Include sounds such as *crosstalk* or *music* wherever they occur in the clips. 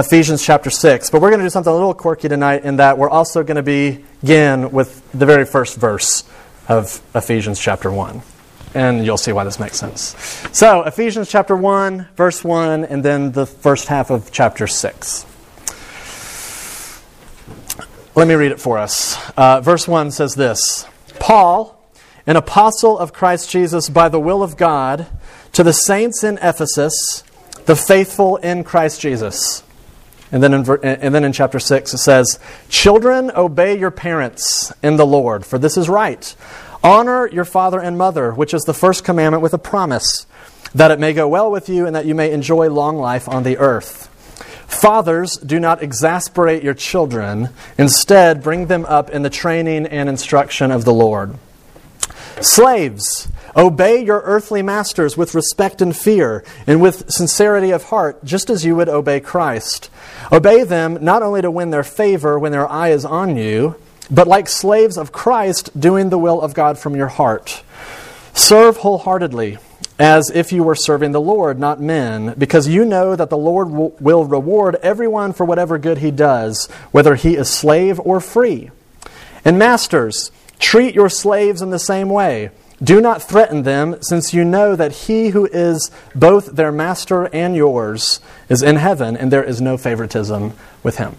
Ephesians chapter 6. But we're going to do something a little quirky tonight in that we're also going to begin with the very first verse of Ephesians chapter 1. And you'll see why this makes sense. So, Ephesians chapter 1, verse 1, and then the first half of chapter 6. Let me read it for us. Uh, verse 1 says this Paul, an apostle of Christ Jesus by the will of God, to the saints in Ephesus, the faithful in Christ Jesus. And then, in, and then in chapter 6 it says, Children, obey your parents in the Lord, for this is right. Honor your father and mother, which is the first commandment with a promise, that it may go well with you and that you may enjoy long life on the earth. Fathers, do not exasperate your children. Instead, bring them up in the training and instruction of the Lord. Slaves, obey your earthly masters with respect and fear, and with sincerity of heart, just as you would obey Christ. Obey them not only to win their favor when their eye is on you, but like slaves of Christ, doing the will of God from your heart. Serve wholeheartedly as if you were serving the Lord, not men, because you know that the Lord will reward everyone for whatever good he does, whether he is slave or free. And masters, treat your slaves in the same way. Do not threaten them, since you know that he who is both their master and yours is in heaven, and there is no favoritism with him.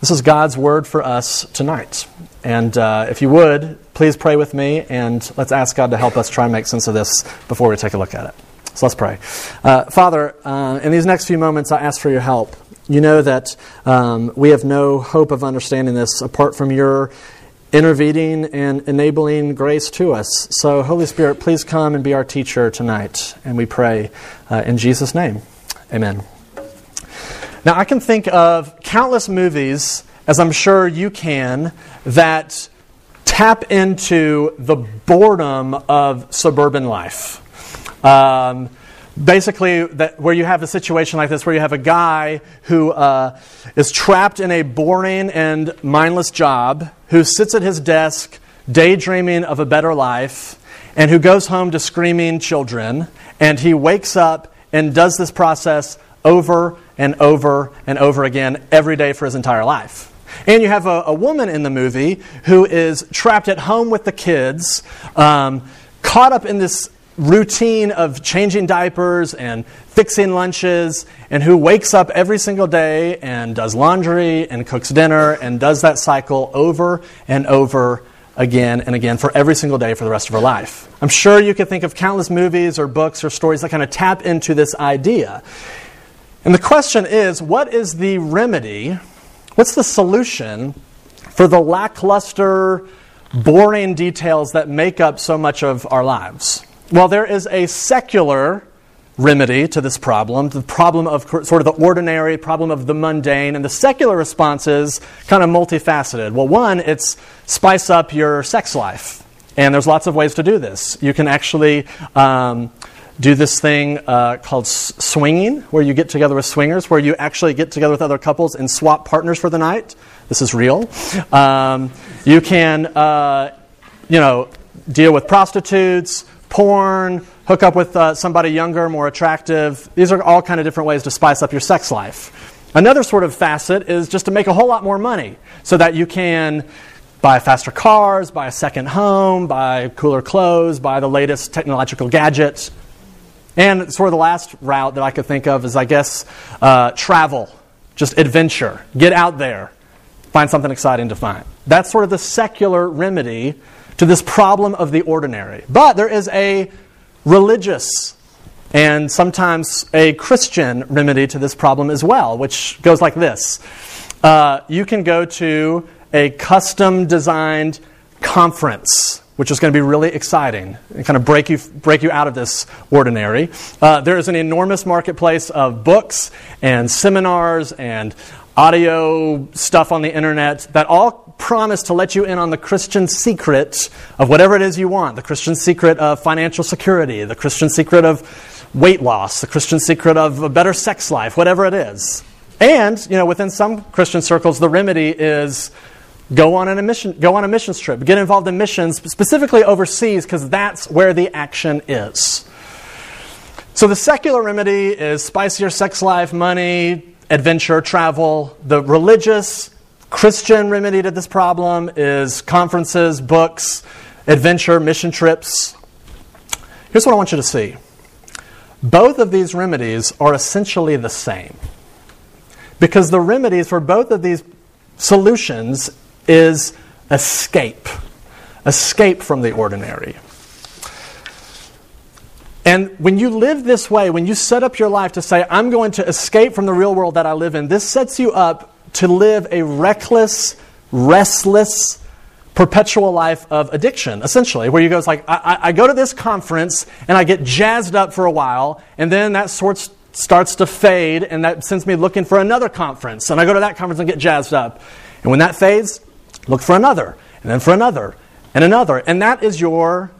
This is God's word for us tonight. And uh, if you would, please pray with me and let's ask God to help us try and make sense of this before we take a look at it. So let's pray. Uh, Father, uh, in these next few moments, I ask for your help. You know that um, we have no hope of understanding this apart from your intervening and enabling grace to us. So, Holy Spirit, please come and be our teacher tonight. And we pray uh, in Jesus' name. Amen. Now, I can think of countless movies, as I'm sure you can, that tap into the boredom of suburban life. Um, basically, that, where you have a situation like this, where you have a guy who uh, is trapped in a boring and mindless job, who sits at his desk daydreaming of a better life, and who goes home to screaming children, and he wakes up and does this process over and over and over again every day for his entire life. And you have a, a woman in the movie who is trapped at home with the kids, um, caught up in this routine of changing diapers and fixing lunches, and who wakes up every single day and does laundry and cooks dinner and does that cycle over and over again and again for every single day for the rest of her life. I'm sure you could think of countless movies or books or stories that kind of tap into this idea. And the question is what is the remedy? What's the solution for the lackluster, boring details that make up so much of our lives? Well, there is a secular remedy to this problem, the problem of sort of the ordinary, problem of the mundane, and the secular response is kind of multifaceted. Well, one, it's spice up your sex life. And there's lots of ways to do this. You can actually um, do this thing uh, called swinging, where you get together with swingers, where you actually get together with other couples and swap partners for the night. This is real. Um, you can, uh, you know, deal with prostitutes, porn, hook up with uh, somebody younger, more attractive. These are all kind of different ways to spice up your sex life. Another sort of facet is just to make a whole lot more money so that you can buy faster cars, buy a second home, buy cooler clothes, buy the latest technological gadgets. And sort of the last route that I could think of is, I guess, uh, travel, just adventure. Get out there, find something exciting to find. That's sort of the secular remedy to this problem of the ordinary. But there is a religious and sometimes a Christian remedy to this problem as well, which goes like this uh, You can go to a custom designed conference which is going to be really exciting and kind of break you, break you out of this ordinary. Uh, there is an enormous marketplace of books and seminars and audio stuff on the internet that all promise to let you in on the Christian secret of whatever it is you want the Christian secret of financial security, the Christian secret of weight loss, the Christian secret of a better sex life, whatever it is. And, you know, within some Christian circles, the remedy is Go on, an mission, go on a missions trip. Get involved in missions, specifically overseas, because that's where the action is. So the secular remedy is spicier sex life, money, adventure, travel. The religious Christian remedy to this problem is conferences, books, adventure, mission trips. Here's what I want you to see both of these remedies are essentially the same. Because the remedies for both of these solutions is escape. Escape from the ordinary. And when you live this way, when you set up your life to say, I'm going to escape from the real world that I live in, this sets you up to live a reckless, restless, perpetual life of addiction, essentially, where you go, like, I, I, go to this conference and I get jazzed up for a while, and then that sorts, starts to fade, and that sends me looking for another conference. And I go to that conference and get jazzed up. And when that fades, look for another, and then for another, and another. And that is your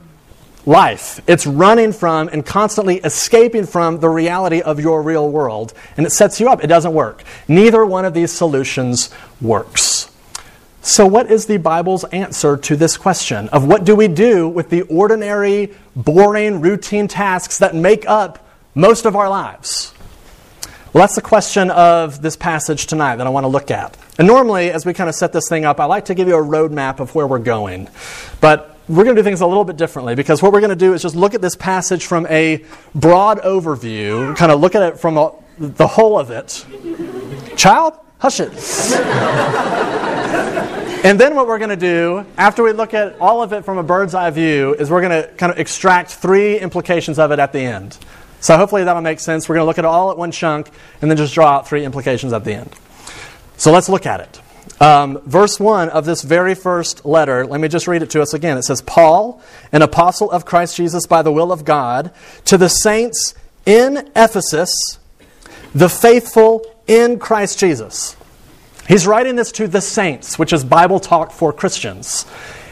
life. It's running from and constantly escaping from the reality of your real world. And it sets you up. It doesn't work. Neither one of these solutions works. So, what is the Bible's answer to this question of what do we do with the ordinary, boring, routine tasks that make up most of our lives? Well, that's the question of this passage tonight that I want to look at. And normally, as we kind of set this thing up, I like to give you a roadmap of where we're going. But we're going to do things a little bit differently because what we're going to do is just look at this passage from a broad overview, kind of look at it from a, the whole of it. Child, hush it. and then what we're going to do, after we look at all of it from a bird's eye view, is we're going to kind of extract three implications of it at the end. So hopefully that'll make sense. We're going to look at it all at one chunk and then just draw out three implications at the end. So let's look at it. Um, verse 1 of this very first letter, let me just read it to us again. It says, Paul, an apostle of Christ Jesus by the will of God, to the saints in Ephesus, the faithful in Christ Jesus. He's writing this to the saints, which is Bible talk for Christians.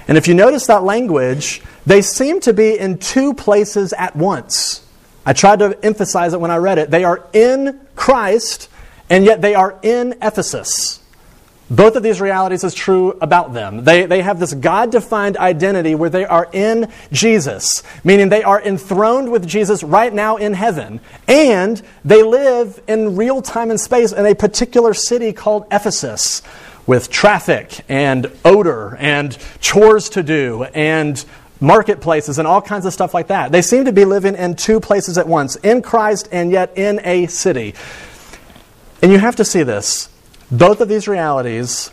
And if you notice that language, they seem to be in two places at once. I tried to emphasize it when I read it. They are in Christ, and yet they are in Ephesus. Both of these realities is true about them. They, they have this God defined identity where they are in Jesus, meaning they are enthroned with Jesus right now in heaven. And they live in real time and space in a particular city called Ephesus with traffic and odor and chores to do and marketplaces and all kinds of stuff like that. They seem to be living in two places at once in Christ and yet in a city. And you have to see this. Both of these realities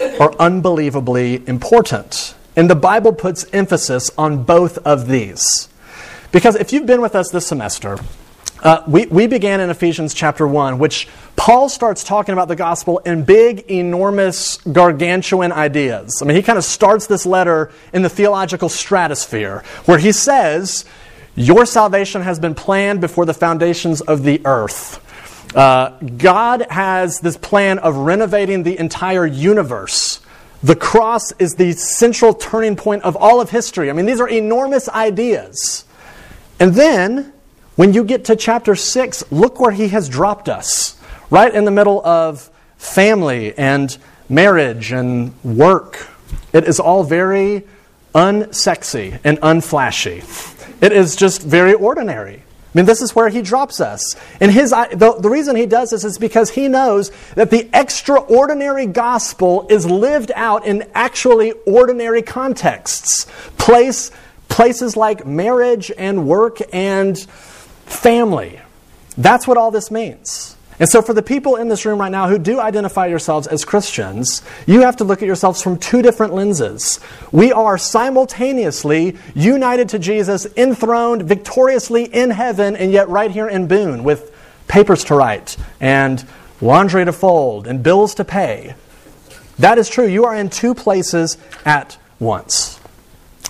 are unbelievably important. And the Bible puts emphasis on both of these. Because if you've been with us this semester, uh, we, we began in Ephesians chapter 1, which Paul starts talking about the gospel in big, enormous, gargantuan ideas. I mean, he kind of starts this letter in the theological stratosphere, where he says, Your salvation has been planned before the foundations of the earth. Uh, God has this plan of renovating the entire universe. The cross is the central turning point of all of history. I mean, these are enormous ideas. And then, when you get to chapter 6, look where he has dropped us. Right in the middle of family and marriage and work. It is all very unsexy and unflashy. It is just very ordinary. I mean, this is where he drops us. And his, the, the reason he does this is because he knows that the extraordinary gospel is lived out in actually ordinary contexts. Place, places like marriage and work and family. That's what all this means. And so, for the people in this room right now who do identify yourselves as Christians, you have to look at yourselves from two different lenses. We are simultaneously united to Jesus, enthroned victoriously in heaven, and yet right here in Boone with papers to write and laundry to fold and bills to pay. That is true. You are in two places at once.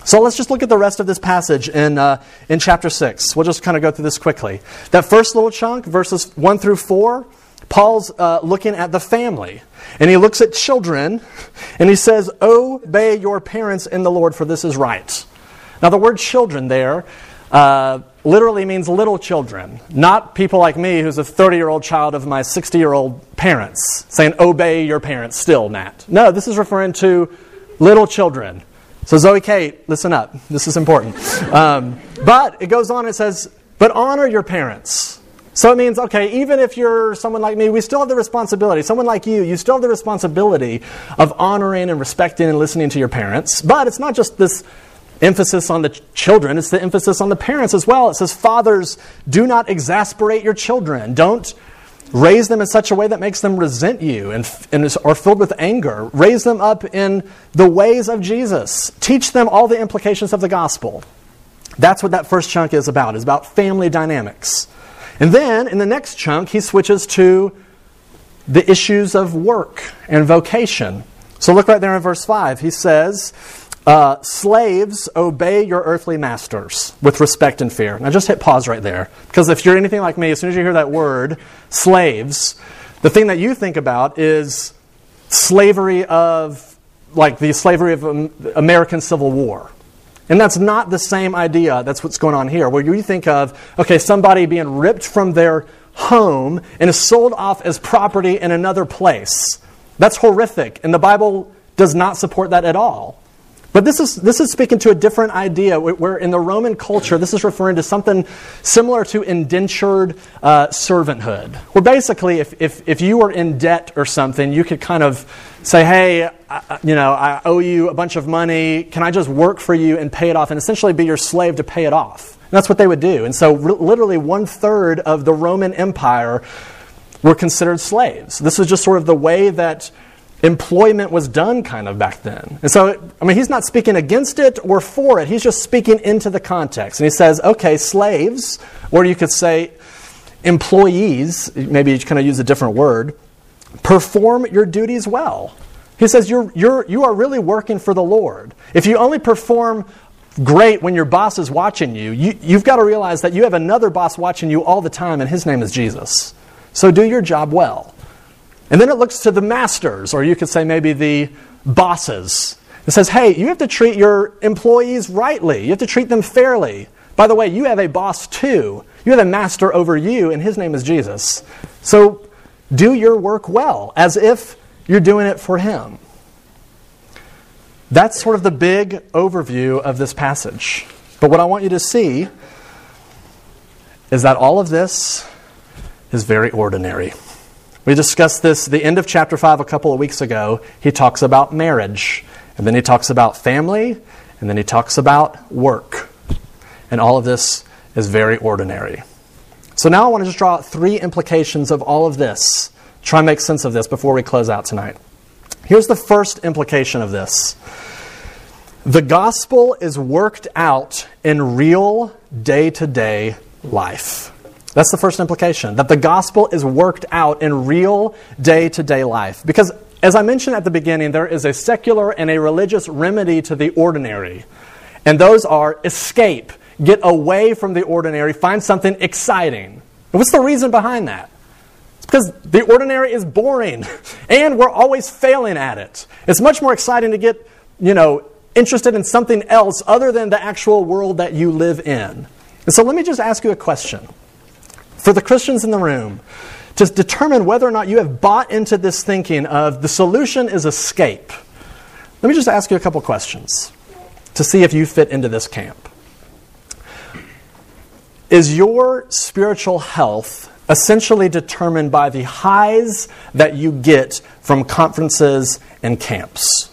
So let's just look at the rest of this passage in, uh, in chapter 6. We'll just kind of go through this quickly. That first little chunk, verses 1 through 4, Paul's uh, looking at the family. And he looks at children, and he says, Obey your parents in the Lord, for this is right. Now, the word children there uh, literally means little children, not people like me who's a 30 year old child of my 60 year old parents, saying, Obey your parents still, Matt. No, this is referring to little children so, Zoe Kate, listen up. This is important. Um, but it goes on, it says, but honor your parents. So it means, okay, even if you're someone like me, we still have the responsibility. Someone like you, you still have the responsibility of honoring and respecting and listening to your parents. But it's not just this emphasis on the children, it's the emphasis on the parents as well. It says, Fathers, do not exasperate your children. Don't raise them in such a way that makes them resent you and, and are filled with anger. Raise them up in the ways of Jesus. Teach them all the implications of the gospel. That's what that first chunk is about, is about family dynamics. And then in the next chunk, he switches to the issues of work and vocation. So look right there in verse 5. He says, uh, Slaves, obey your earthly masters with respect and fear. Now just hit pause right there. Because if you're anything like me, as soon as you hear that word, slaves, the thing that you think about is slavery of, like the slavery of American Civil War. And that's not the same idea. That's what's going on here. Where you think of, okay, somebody being ripped from their home and is sold off as property in another place. That's horrific. And the Bible does not support that at all. But this is, this is speaking to a different idea where in the Roman culture, this is referring to something similar to indentured uh, servanthood. Where basically, if, if, if you were in debt or something, you could kind of say, hey, I, you know, I owe you a bunch of money. Can I just work for you and pay it off and essentially be your slave to pay it off? And that's what they would do. And so, literally, one third of the Roman Empire were considered slaves. This was just sort of the way that employment was done kind of back then. And so, I mean, he's not speaking against it or for it. He's just speaking into the context. And he says, okay, slaves, or you could say employees, maybe you kind of use a different word, perform your duties well. He says, you're, you're, you are really working for the Lord. If you only perform great when your boss is watching you, you you've got to realize that you have another boss watching you all the time, and his name is Jesus. So do your job well. And then it looks to the masters, or you could say maybe the bosses. It says, hey, you have to treat your employees rightly. You have to treat them fairly. By the way, you have a boss too. You have a master over you, and his name is Jesus. So do your work well, as if you're doing it for him. That's sort of the big overview of this passage. But what I want you to see is that all of this is very ordinary. We discussed this the end of chapter 5 a couple of weeks ago. He talks about marriage, and then he talks about family, and then he talks about work. And all of this is very ordinary. So now I want to just draw out three implications of all of this. Try and make sense of this before we close out tonight. Here's the first implication of this the gospel is worked out in real day to day life. That's the first implication, that the gospel is worked out in real day to day life. Because, as I mentioned at the beginning, there is a secular and a religious remedy to the ordinary. And those are escape, get away from the ordinary, find something exciting. And what's the reason behind that? It's because the ordinary is boring, *laughs* and we're always failing at it. It's much more exciting to get, you know, interested in something else other than the actual world that you live in. And so let me just ask you a question for the Christians in the room to determine whether or not you have bought into this thinking of the solution is escape. Let me just ask you a couple questions to see if you fit into this camp. Is your spiritual health essentially determined by the highs that you get from conferences and camps?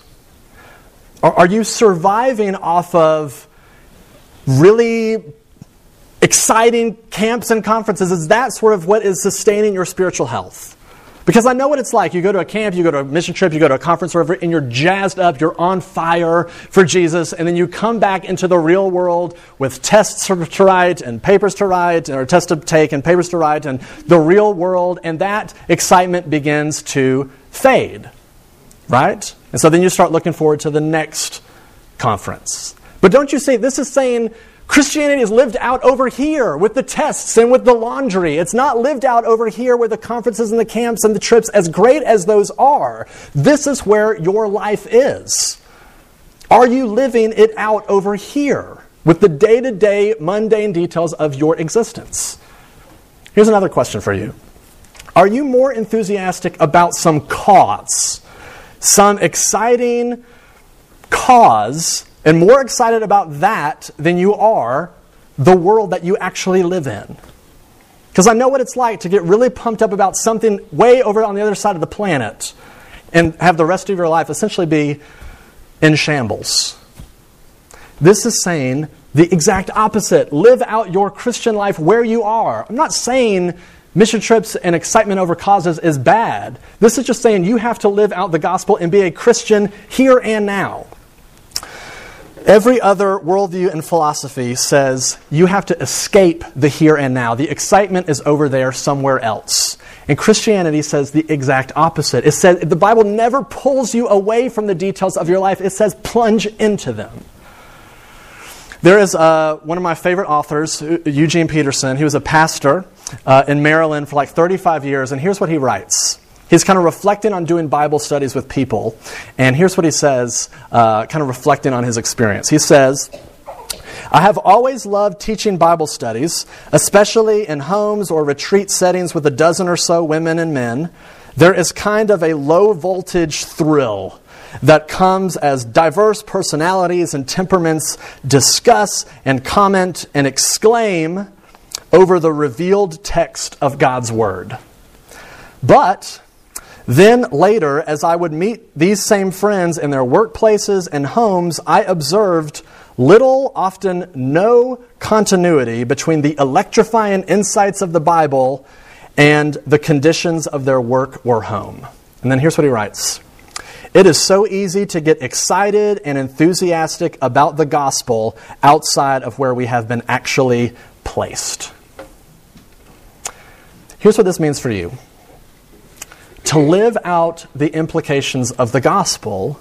Are you surviving off of really exciting camps and conferences, is that sort of what is sustaining your spiritual health. Because I know what it's like. You go to a camp, you go to a mission trip, you go to a conference, wherever, and you're jazzed up, you're on fire for Jesus, and then you come back into the real world with tests to write and papers to write, or tests to take and papers to write, and the real world, and that excitement begins to fade. Right? And so then you start looking forward to the next conference. But don't you see, this is saying Christianity is lived out over here with the tests and with the laundry. It's not lived out over here with the conferences and the camps and the trips, as great as those are. This is where your life is. Are you living it out over here with the day to day mundane details of your existence? Here's another question for you Are you more enthusiastic about some cause, some exciting cause and more excited about that than you are the world that you actually live in. Because I know what it's like to get really pumped up about something way over on the other side of the planet and have the rest of your life essentially be in shambles. This is saying the exact opposite. Live out your Christian life where you are. I'm not saying mission trips and excitement over causes is bad. This is just saying you have to live out the gospel and be a Christian here and now. Every other worldview and philosophy says you have to escape the here and now. The excitement is over there somewhere else. And Christianity says the exact opposite. It says the Bible never pulls you away from the details of your life, it says plunge into them. There is uh, one of my favorite authors, Eugene Peterson. He was a pastor uh, in Maryland for like 35 years, and here's what he writes. He's kind of reflecting on doing Bible studies with people. And here's what he says, uh, kind of reflecting on his experience. He says, I have always loved teaching Bible studies, especially in homes or retreat settings with a dozen or so women and men. There is kind of a low voltage thrill that comes as diverse personalities and temperaments discuss and comment and exclaim over the revealed text of God's Word. But then later, as I would meet these same friends in their workplaces and homes, I observed little, often no continuity between the electrifying insights of the Bible and the conditions of their work or home. And then here's what he writes It is so easy to get excited and enthusiastic about the gospel outside of where we have been actually placed. Here's what this means for you to live out the implications of the gospel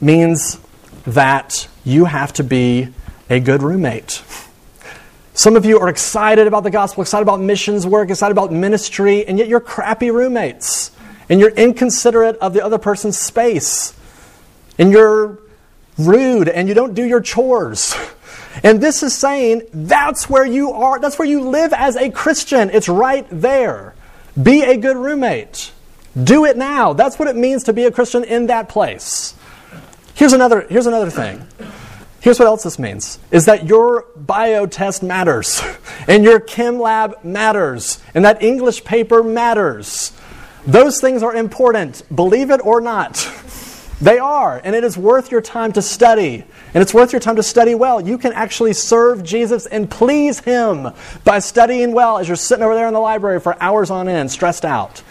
means that you have to be a good roommate. Some of you are excited about the gospel, excited about missions work, excited about ministry, and yet you're crappy roommates. And you're inconsiderate of the other person's space. And you're rude and you don't do your chores. And this is saying that's where you are, that's where you live as a Christian. It's right there. Be a good roommate. Do it now. That's what it means to be a Christian in that place. Here's another, here's another thing. Here's what else this means is that your bio test matters, *laughs* and your chem lab matters, and that English paper matters. Those things are important, believe it or not. They are, and it is worth your time to study. And it's worth your time to study well. You can actually serve Jesus and please Him by studying well as you're sitting over there in the library for hours on end, stressed out.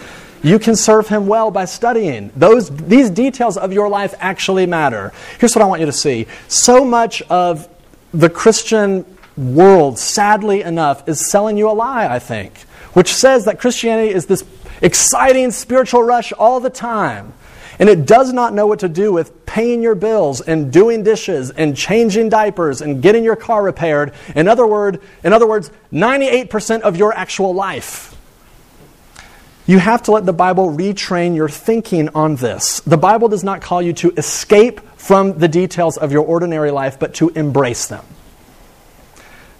You can serve Him well by studying. Those, these details of your life actually matter. Here's what I want you to see. So much of the Christian world, sadly enough, is selling you a lie, I think, which says that Christianity is this exciting spiritual rush all the time. And it does not know what to do with paying your bills and doing dishes and changing diapers and getting your car repaired. In other, word, in other words, 98% of your actual life. You have to let the Bible retrain your thinking on this. The Bible does not call you to escape from the details of your ordinary life, but to embrace them.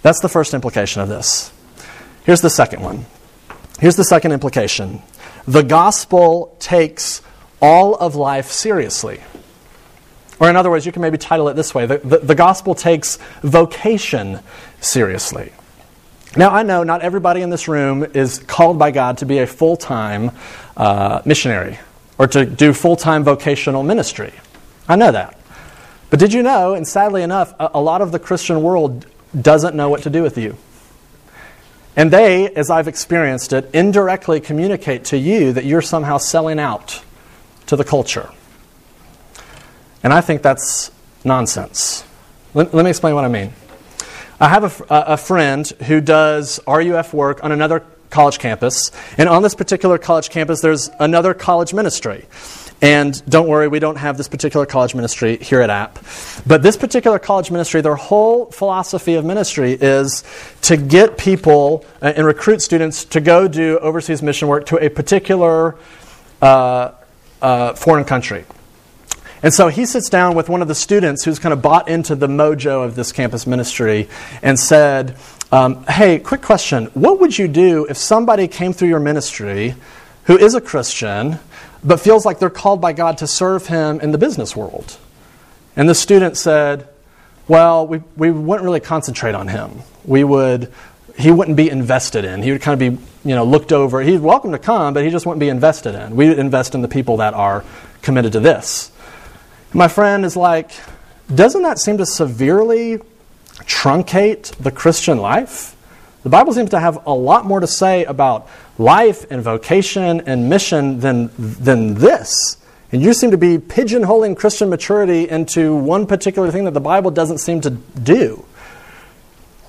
That's the first implication of this. Here's the second one. Here's the second implication the gospel takes all of life seriously. Or, in other words, you can maybe title it this way the, the, the, gospel takes vocation seriously. Now, I know not everybody in this room is called by God to be a full time uh, missionary or to do full time vocational ministry. I know that. But did you know, and sadly enough, a, a lot of the Christian world doesn't know what to do with you? And they, as I've experienced it, indirectly communicate to you that you're somehow selling out to the culture. And I think that's nonsense. Let, let me explain what I mean. I have a, a friend who does RUF work on another college campus, and on this particular college campus, there's another college ministry. And don't worry, we don't have this particular college ministry here at App. But this particular college ministry, their whole philosophy of ministry is to get people uh, and recruit students to go do overseas mission work to a particular uh, uh, foreign country. And so he sits down with one of the students who's kind of bought into the mojo of this campus ministry and said, um, Hey, quick question. What would you do if somebody came through your ministry who is a Christian but feels like they're called by God to serve him in the business world? And the student said, Well, we, we wouldn't really concentrate on him. We would he wouldn't be invested in. He would kind of be, you know, looked over. He's welcome to come, but he just wouldn't be invested in. We invest in the people that are committed to this. My friend is like, doesn't that seem to severely truncate the Christian life? The Bible seems to have a lot more to say about life and vocation and mission than, than this. And you seem to be pigeonholing Christian maturity into one particular thing that the Bible doesn't seem to do.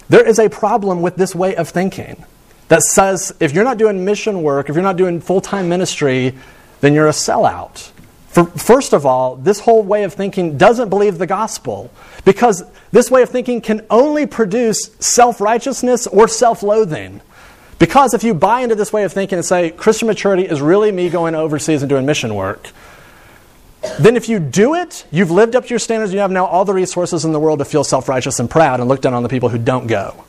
There is a problem with this way of thinking that says if you're not doing mission work, if you're not doing full time ministry, then you're a sellout. For, first of all, this whole way of thinking doesn't believe the gospel because this way of thinking can only produce self righteousness or self loathing. Because if you buy into this way of thinking and say Christian maturity is really me going overseas and doing mission work, then if you do it, you've lived up to your standards, you have now all the resources in the world to feel self righteous and proud and look down on the people who don't go.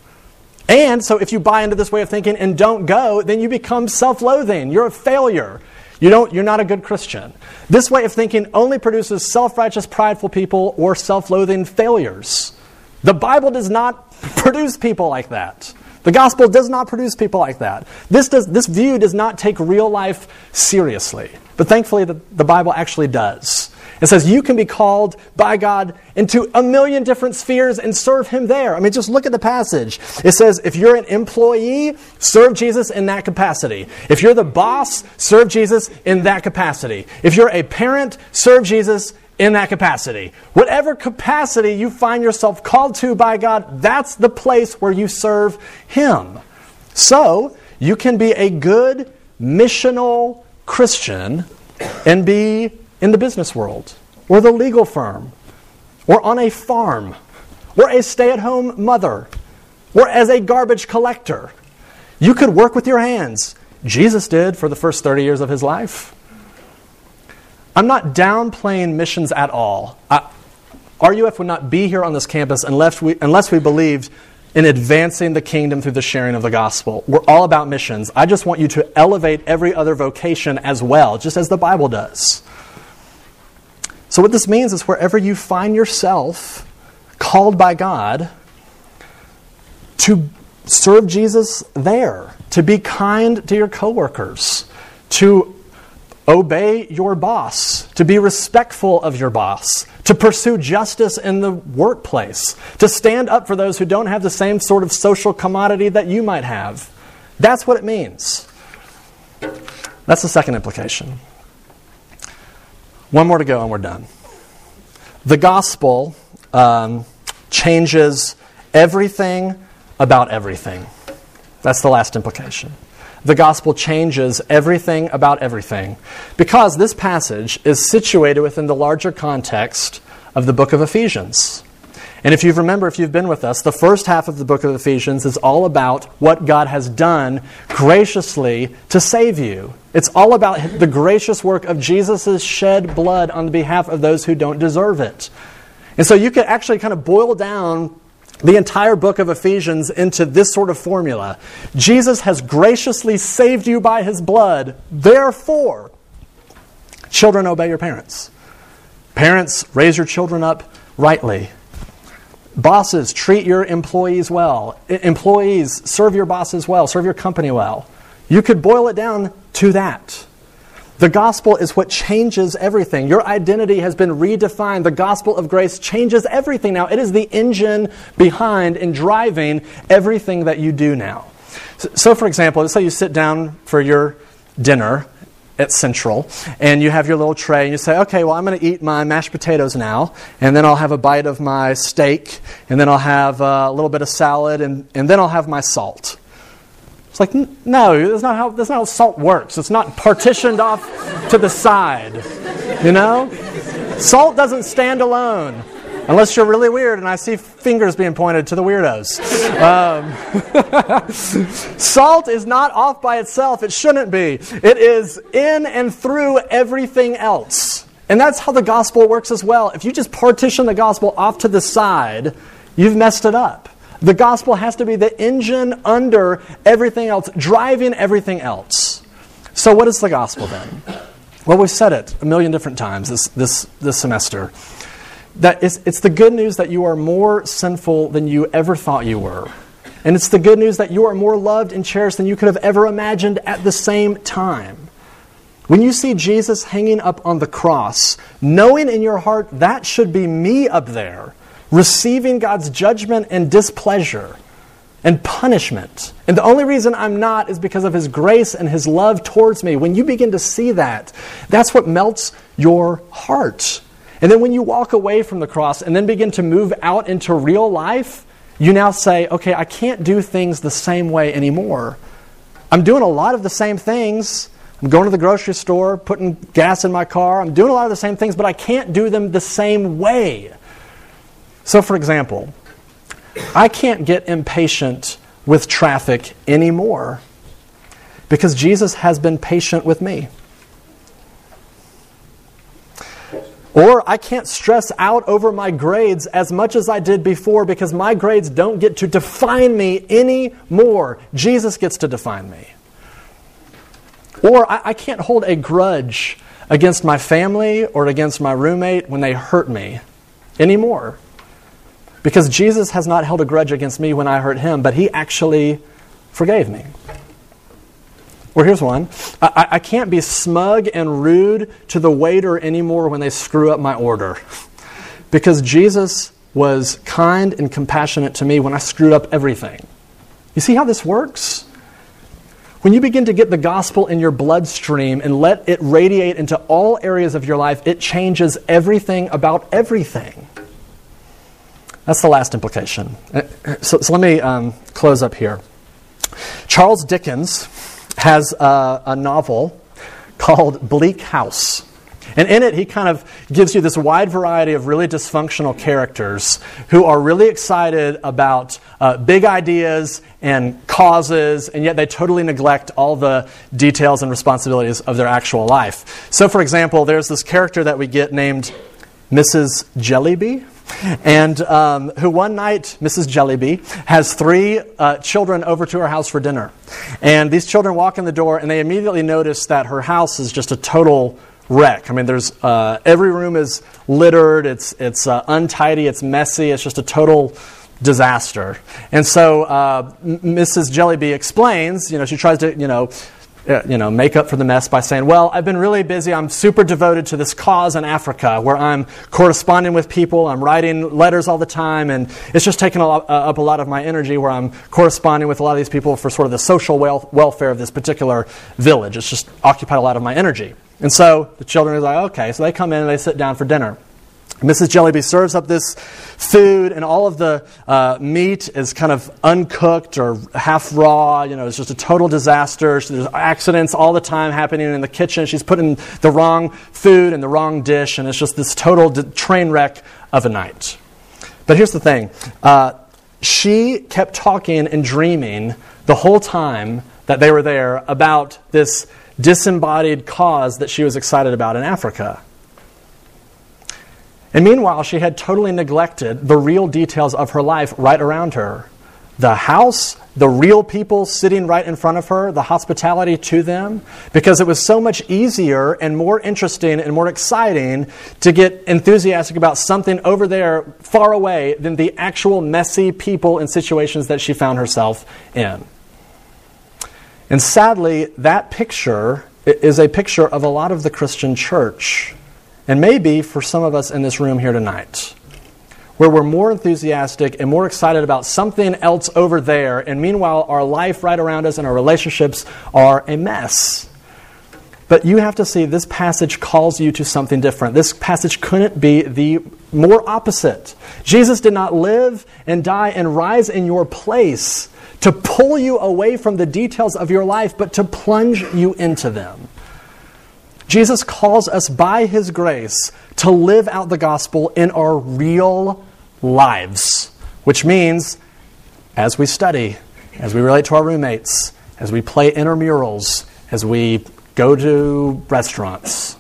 And so if you buy into this way of thinking and don't go, then you become self loathing. You're a failure. You don't, you're not a good Christian. This way of thinking only produces self righteous, prideful people or self loathing failures. The Bible does not *laughs* produce people like that. The gospel does not produce people like that. This, does, this view does not take real life seriously. But thankfully, the, the Bible actually does. It says you can be called by God into a million different spheres and serve Him there. I mean, just look at the passage. It says if you're an employee, serve Jesus in that capacity. If you're the boss, serve Jesus in that capacity. If you're a parent, serve Jesus in that capacity. Whatever capacity you find yourself called to by God, that's the place where you serve Him. So, you can be a good missional Christian and be in the business world, or the legal firm, or on a farm, or a stay at home mother, or as a garbage collector. You could work with your hands. Jesus did for the first 30 years of his life. I'm not downplaying missions at all. I, RUF would not be here on this campus unless we, unless we believed in advancing the kingdom through the sharing of the gospel. We're all about missions. I just want you to elevate every other vocation as well, just as the Bible does. So, what this means is wherever you find yourself called by God to serve Jesus there, to be kind to your coworkers, to obey your boss, to be respectful of your boss, to pursue justice in the workplace, to stand up for those who don't have the same sort of social commodity that you might have. That's what it means. That's the second implication. One more to go and we're done. The gospel um, changes everything about everything. That's the last implication. The gospel changes everything about everything because this passage is situated within the larger context of the book of Ephesians. And if you remember, if you've been with us, the first half of the book of Ephesians is all about what God has done graciously to save you. It's all about the gracious work of Jesus' shed blood on behalf of those who don't deserve it. And so you could actually kind of boil down the entire book of Ephesians into this sort of formula Jesus has graciously saved you by his blood. Therefore, children, obey your parents. Parents, raise your children up rightly. Bosses, treat your employees well. Employees, serve your bosses well, serve your company well. You could boil it down to that. The gospel is what changes everything. Your identity has been redefined. The gospel of grace changes everything now. It is the engine behind and driving everything that you do now. So, so for example, let's say you sit down for your dinner at Central, and you have your little tray, and you say, okay, well, I'm going to eat my mashed potatoes now, and then I'll have a bite of my steak, and then I'll have uh, a little bit of salad, and, and then I'll have my salt. It's like, no, that's not, how, that's not how salt works. It's not partitioned off to the side. You know? Salt doesn't stand alone. Unless you're really weird, and I see fingers being pointed to the weirdos. Um, *laughs* salt is not off by itself. It shouldn't be. It is in and through everything else. And that's how the gospel works as well. If you just partition the gospel off to the side, you've messed it up. The gospel has to be the engine under everything else, driving everything else. So, what is the gospel then? Well, we've said it a million different times this, this, this semester that it's, it's the good news that you are more sinful than you ever thought you were. And it's the good news that you are more loved and cherished than you could have ever imagined at the same time. When you see Jesus hanging up on the cross, knowing in your heart that should be me up there, receiving God's judgment and displeasure and punishment. And the only reason I'm not is because of His grace and His love towards me. When you begin to see that, that's what melts your heart. And then when you walk away from the cross and then begin to move out into real life, you now say, okay, I can't do things the same way anymore. I'm doing a lot of the same things. I'm going to the grocery store, putting gas in my car. I'm doing a lot of the same things, but I can't do them the same way. So, for example, I can't get impatient with traffic anymore because Jesus has been patient with me. Or I can't stress out over my grades as much as I did before because my grades don't get to define me anymore. Jesus gets to define me. Or I, I, can't hold a grudge against my family or against my roommate when they hurt me anymore. Because Jesus has not held a grudge against me when I hurt him, but he actually forgave me. Well, here's one. I, I, can't be smug and rude to the waiter anymore when they screw up my order. because Jesus was kind and compassionate to me when I screwed up everything. You see how this works? When you begin to get the gospel in your bloodstream and let it radiate into all areas of your life, it changes everything about everything. That's the last implication. Uh, so, so let me um, close up here. Charles Dickens has a, a novel called Bleak House. And in it, he kind of gives you this wide variety of really dysfunctional characters who are really excited about uh, big ideas and causes, and yet they totally neglect all the details and responsibilities of their actual life. So, for example, there's this character that we get named Mrs. Jellyby and um, who one night, Mrs. Jellyby, has three uh, children over to her house for dinner. And these children walk in the door and they immediately notice that her house is just a total wreck. I mean, there's uh, every room is littered, it's, it's uh, untidy, it's messy, it's just a total disaster. And so uh, Mrs. Jellyby explains, you know, she tries to, you know, uh, you know, make up for the mess by saying, Well, I've been really busy. I'm super devoted to this cause in Africa where I'm corresponding with people. I'm writing letters all the time, and it's just taken a lot, uh, up a lot of my energy where I'm corresponding with a lot of these people for sort of the social wel- welfare of this particular village. It's just occupied a lot of my energy. And so the children are like, Okay. So they come in and they sit down for dinner. Mrs. Jellyby serves up this food, and all of the uh, meat is kind of uncooked or half raw. You know, it's just a total disaster. There's accidents all the time happening in the kitchen. She's putting the wrong food in the wrong dish, and it's just this total train wreck of a night. But here's the thing uh, she kept talking and dreaming the whole time that they were there about this disembodied cause that she was excited about in Africa. And meanwhile, she had totally neglected the real details of her life right around her. The house, the real people sitting right in front of her, the hospitality to them, because it was so much easier and more interesting and more exciting to get enthusiastic about something over there far away than the actual messy people and situations that she found herself in. And sadly, that picture is a picture of a lot of the Christian church and maybe for some of us in this room here tonight, where we're more enthusiastic and more excited about something else over there, and meanwhile, our life right around us and our relationships are a mess. But you have to see this passage calls you to something different. This passage couldn't be the more opposite. Jesus did not live and die and rise in your place to pull you away from the details of your life, but to plunge you into them. Jesus calls us by his grace to live out the gospel in our real lives, which means as we study, as we relate to our roommates, as we play intramurals, as we go to restaurants.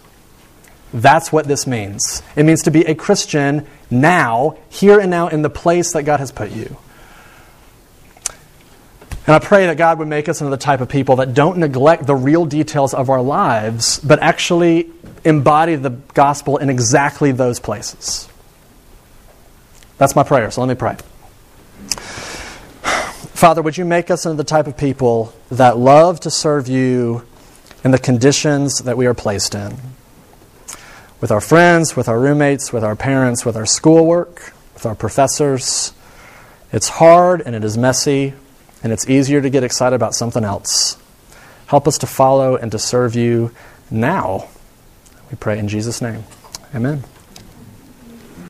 That's what this means. It means to be a Christian now, here and now, in the place that God has put you. And I pray that God would make us into the type of people that don't neglect the real details of our lives, but actually embody the gospel in exactly those places. That's my prayer, so let me pray. Father, would you make us into the type of people that love to serve you in the conditions that we are placed in? With our friends, with our roommates, with our parents, with our schoolwork, with our professors. It's hard and it is messy, and it's easier to get excited about something else. Help us to follow and to serve you now. We pray in Jesus' name. Amen.